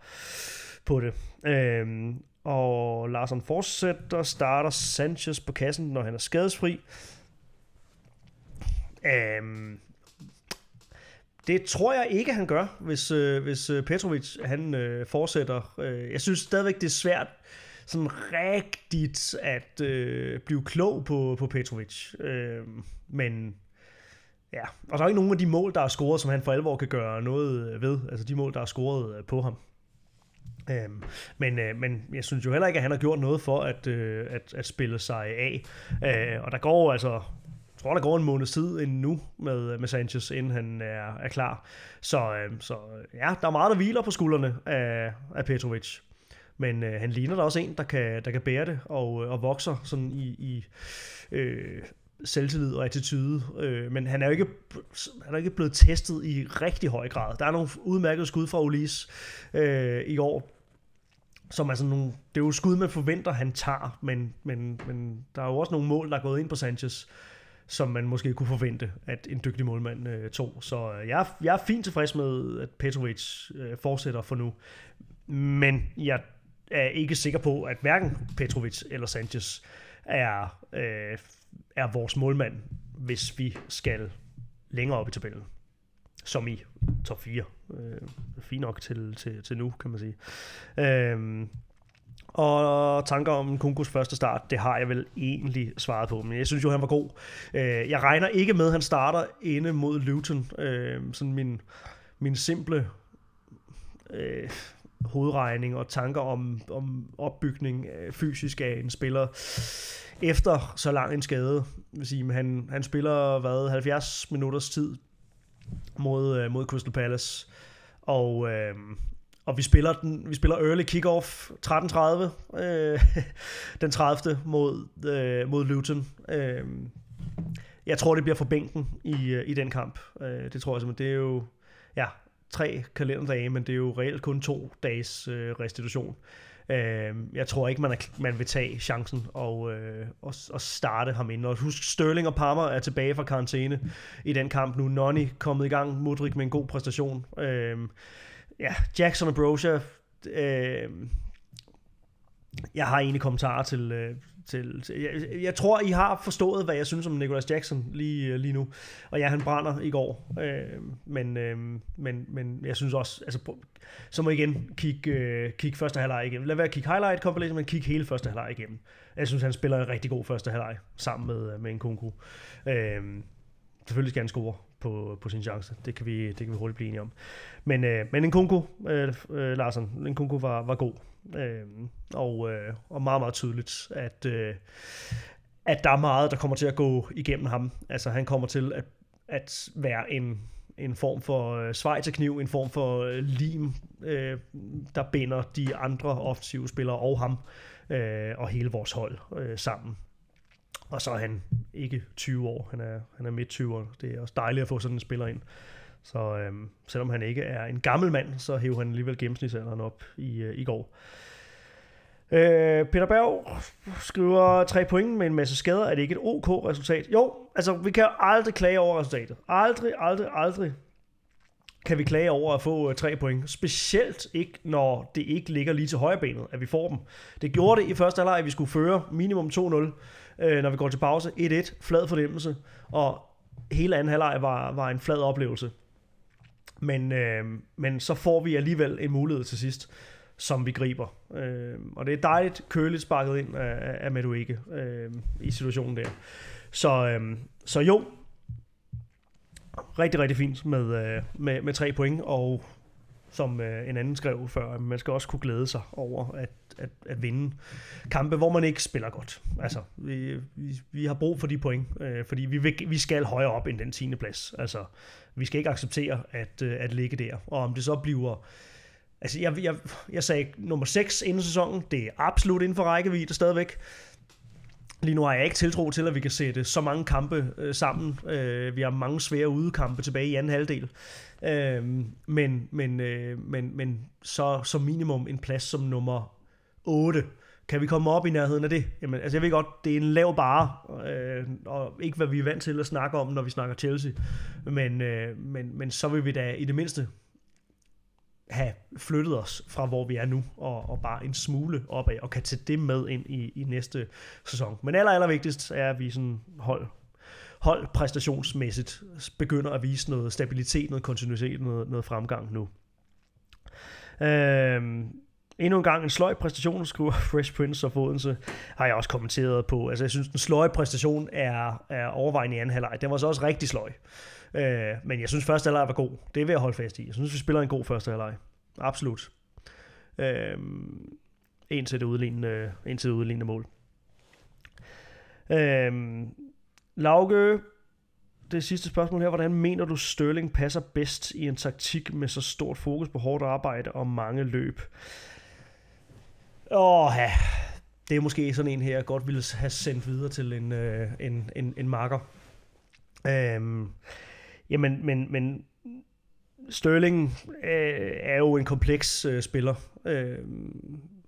på det. Øh, og Larsen fortsætter, starter Sanchez på kassen, når han er skadesfri. Øh, det tror jeg ikke, han gør, hvis, øh, hvis øh, Petrovic han øh, fortsætter. Øh, jeg synes stadigvæk, det er svært sådan rigtigt at øh, blive klog på, på Petrovic. Øh, men ja, og der er ikke nogen af de mål, der er scoret, som han for alvor kan gøre noget øh, ved. Altså de mål, der er scoret øh, på ham. Øhm, men, øh, men jeg synes jo heller ikke, at han har gjort noget for at, øh, at, at spille sig af. Øh, og der går altså tror, der går en måned tid endnu med, med Sanchez, inden han er, er klar. Så, øh, så ja, der er meget, der hviler på skuldrene af, af Petrovic. Men øh, han ligner da også en, der kan, der kan bære det og, øh, og vokser sådan i, i øh, selvtillid og attitude. Øh, men han er jo ikke, han er ikke blevet testet i rigtig høj grad. Der er nogle udmærkede skud fra Ulis øh, i år, som er sådan nogle, det er jo skud, man forventer, han tager, men, men, men der er jo også nogle mål, der er gået ind på Sanchez, som man måske kunne forvente, at en dygtig målmand øh, tog. Så øh, jeg, er, jeg er fint tilfreds med, at Petrovic øh, fortsætter for nu. Men jeg er ikke sikker på, at hverken Petrovic eller Sanchez er, øh, er vores målmand, hvis vi skal længere op i tabellen. Som i top 4. Øh, fint nok til, til, til nu, kan man sige. Øh, og tanker om Kunkus første start, det har jeg vel egentlig svaret på, men jeg synes jo, han var god. Øh, jeg regner ikke med, at han starter inde mod Luton. Øh, sådan min, min simple øh, hovedregning og tanker om, om opbygning øh, fysisk af en spiller efter så lang en skade. Vil sige, han, han spiller hvad, 70 minutters tid mod, mod Crystal Palace. Og, øh, og vi spiller, den, vi spiller early kickoff 13.30 øh, den 30. mod, øh, mod Luton. Øh, jeg tror, det bliver for bænken i, øh, i den kamp. Øh, det tror jeg simpelthen. Det er jo ja, tre kalenderdage, men det er jo reelt kun to dages øh, restitution. Øh, jeg tror ikke, man, er, man vil tage chancen og, øh, og, og starte ham ind. Og husk, Sterling og Palmer er tilbage fra karantæne i den kamp nu. Nonny kommet i gang, Modric med en god præstation. Øh, ja, Jackson og Brosia, øh, jeg har egentlig kommentarer til, øh, til, til jeg, jeg tror, I har forstået, hvad jeg synes om Nicholas Jackson lige, øh, lige nu. Og ja, han brænder i går. Øh, men, øh, men, men jeg synes også, altså, så må I igen kigge, øh, kigge første halvleg igen. Lad være at kigge highlight compilation, men kig hele første halvleg igennem. Jeg synes, han spiller en rigtig god første halvleg sammen med, øh, med en Kunku. Øh, selvfølgelig skal han score på, på sin chance. Det kan vi, det kan vi hurtigt blive enige om. Men, øh, men en øh, øh, Larsen, en var, var god. Øh, og, øh, og meget, meget tydeligt, at, øh, at der er meget, der kommer til at gå igennem ham. Altså han kommer til at, at være en, en form for øh, svejterkniv, en form for øh, lim, øh, der binder de andre offensive spillere og ham øh, og hele vores hold øh, sammen. Og så er han ikke 20 år, han er, han er midt 20 Det er også dejligt at få sådan en spiller ind. Så øhm, selvom han ikke er en gammel mand, så hæver han alligevel gennemsnitsalderen op i, øh, i går. Øh, Peter Berg skriver tre point med en masse skader. Er det ikke et OK resultat? Jo, altså vi kan aldrig klage over resultatet. Aldrig, aldrig, aldrig kan vi klage over at få øh, tre point. Specielt ikke, når det ikke ligger lige til højrebenet, at vi får dem. Det gjorde det i første halvleg, at vi skulle føre minimum 2-0 øh, når vi går til pause. 1-1, flad fornemmelse, og hele anden halvleg var, var en flad oplevelse. Men, øh, men så får vi alligevel en mulighed til sidst, som vi griber. Øh, og det er dejligt køligt sparket ind af, af Meduike øh, i situationen der. Så, øh, så jo, rigtig, rigtig fint med, øh, med, med tre point, og som øh, en anden skrev før, man skal også kunne glæde sig over at, at, at vinde kampe, hvor man ikke spiller godt. Altså, vi, vi, vi har brug for de point, øh, fordi vi, vil, vi skal højere op end den 10. plads. Altså, vi skal ikke acceptere at, øh, at ligge der. Og om det så bliver... Altså, jeg, jeg, jeg sagde nummer 6 inden sæsonen, det er absolut inden for rækkevidde stadigvæk. Lige nu har jeg ikke tiltro til, at vi kan sætte så mange kampe øh, sammen. Øh, vi har mange svære udekampe tilbage i anden halvdel. Øh, men, men, øh, men, men så som minimum en plads som nummer 8. Kan vi komme op i nærheden af det? Jamen, altså jeg ved godt, det er en lav bare, øh, og ikke hvad vi er vant til at snakke om, når vi snakker Chelsea. Men, øh, men, men så vil vi da i det mindste have flyttet os fra, hvor vi er nu, og, og bare en smule opad, og kan tage det med ind i, i næste sæson. Men aller, aller vigtigst er, at vi sådan hold, hold præstationsmæssigt begynder at vise noget stabilitet, noget kontinuitet, noget, noget fremgang nu. Øhm, Endnu en gang en sløj præstation, skriver Fresh Prince of Odense, har jeg også kommenteret på. Altså, jeg synes, den sløje præstation er, er overvejende i anden halvleg. Den var så også rigtig sløj. Øh, men jeg synes, første halvleg var god. Det vil jeg holde fast i. Jeg synes, vi spiller en god første halvleg. Absolut. Øh, indtil det udlignende, indtil det udlignende mål. Øh, Lauge, det sidste spørgsmål her. Hvordan mener du, Sterling passer bedst i en taktik med så stort fokus på hårdt arbejde og mange løb? Åh, ja. Det er måske sådan en her, jeg godt ville have sendt videre til en, øh, en, en, en marker. Øhm, jamen, men, men Sterling øh, er jo en kompleks øh, spiller. Øh,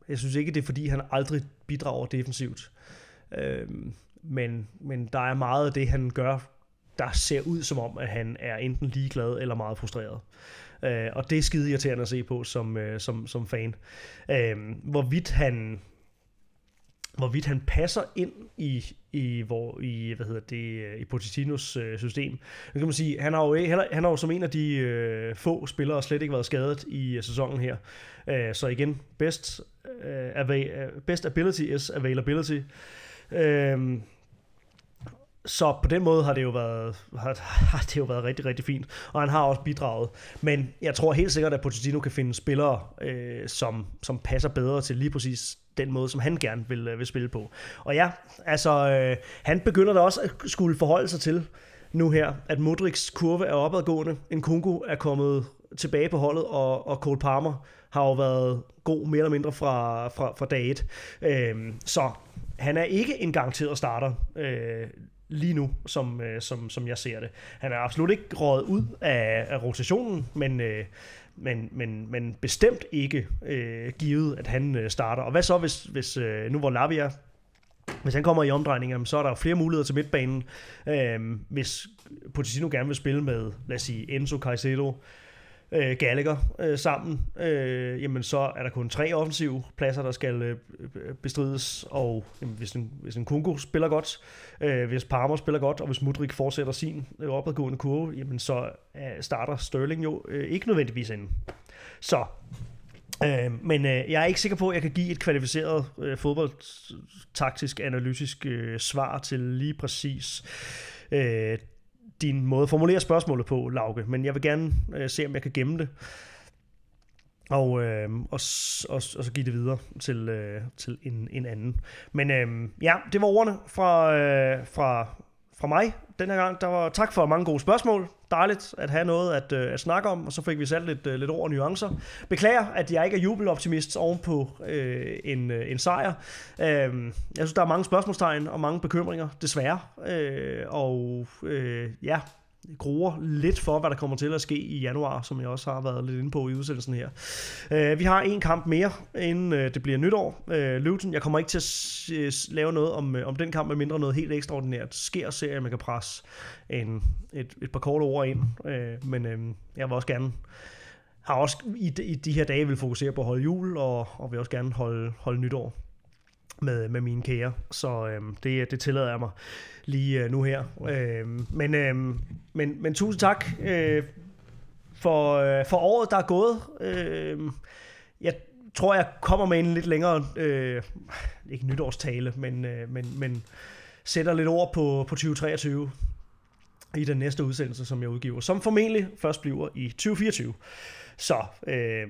jeg synes ikke, det er fordi, han aldrig bidrager defensivt. Øh, men, men der er meget af det, han gør, der ser ud som om, at han er enten ligeglad eller meget frustreret. Øh, og det er skide irriterende at se på som, øh, som, som fan. Øh, hvorvidt han hvorvidt han passer ind i, i, hvor, i, hvad hedder det, i Pochettinos øh, system. Nu kan man sige, han har jo, han har, han har jo som en af de øh, få spillere slet ikke været skadet i øh, sæsonen her. Øh, så igen, best, øh, ava- øh, best ability is availability. Øh, så på den måde har det jo været, har, har det jo været rigtig, rigtig fint. Og han har også bidraget. Men jeg tror helt sikkert, at Pochettino kan finde spillere, øh, som, som passer bedre til lige præcis den måde, som han gerne vil, øh, vil spille på. Og ja, altså, øh, han begynder da også at skulle forholde sig til nu her, at Modrics kurve er opadgående. En Kungu er kommet tilbage på holdet, og, og Cole Palmer har jo været god mere eller mindre fra, fra, fra dag et. Øh, så han er ikke en garanteret starter. Øh, lige nu, som, øh, som, som jeg ser det. Han er absolut ikke rådet ud af, af rotationen, men, øh, men, men, men bestemt ikke øh, givet, at han øh, starter. Og hvad så, hvis, hvis øh, nu hvor Lavia hvis han kommer i omdrejninger, så er der flere muligheder til midtbanen. Øh, hvis Pochettino gerne vil spille med, lad os sige, Enzo Caicedo, øh, Gallagher øh, sammen, øh, jamen så er der kun tre offensive pladser, der skal øh, bestrides, og jamen, hvis, en, hvis en Kungo spiller godt, øh, hvis Parmer spiller godt, og hvis Mudrik fortsætter sin øh, opadgående kurve, jamen så øh, starter Sterling jo øh, ikke nødvendigvis inden. Så Øh, men øh, jeg er ikke sikker på, at jeg kan give et kvalificeret øh, fodboldtaktisk, analytisk øh, svar til lige præcis øh, din måde at formulere spørgsmålet på, Lauke, men jeg vil gerne øh, se, om jeg kan gemme det. Og, øh, og, og, og så give det videre til, øh, til en, en anden. Men øh, ja, det var ordene fra, øh, fra, fra mig den her gang. Der var tak for mange gode spørgsmål. Dejligt at have noget at, øh, at snakke om, og så fik vi sat lidt, øh, lidt ord og nuancer. Beklager, at jeg ikke er jubeloptimist ovenpå øh, en, øh, en sejr. Øh, jeg synes, der er mange spørgsmålstegn og mange bekymringer, desværre. Øh, og øh, ja, gruer lidt for, hvad der kommer til at ske i januar, som jeg også har været lidt inde på i udsendelsen her. Uh, vi har en kamp mere, inden øh, det bliver nytår. Øh, uh, Luton, jeg kommer ikke til at lave noget om, om den kamp, medmindre noget helt ekstraordinært sker, ser jeg, man kan presse en, et, et par korte ord ind. Uh, men uh, jeg vil også gerne har også i de, i de her dage vil fokusere på at holde jul, og, og vil også gerne holde, holde nytår med, med mine kære. Så øhm, det, det tillader jeg mig lige øh, nu her. Øhm, men, øhm, men, men tusind tak øh, for, øh, for året, der er gået. Øh, jeg tror, jeg kommer med en lidt længere, øh, ikke nytårstale, men, øh, men, men sætter lidt ord på, på 2023. i den næste udsendelse, som jeg udgiver, som formentlig først bliver i 2024. Så øh,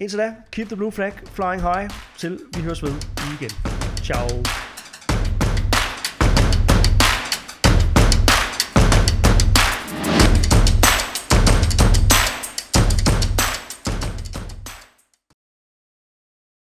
indtil da, keep the blue flag flying high, til vi høres ved igen. Ciao.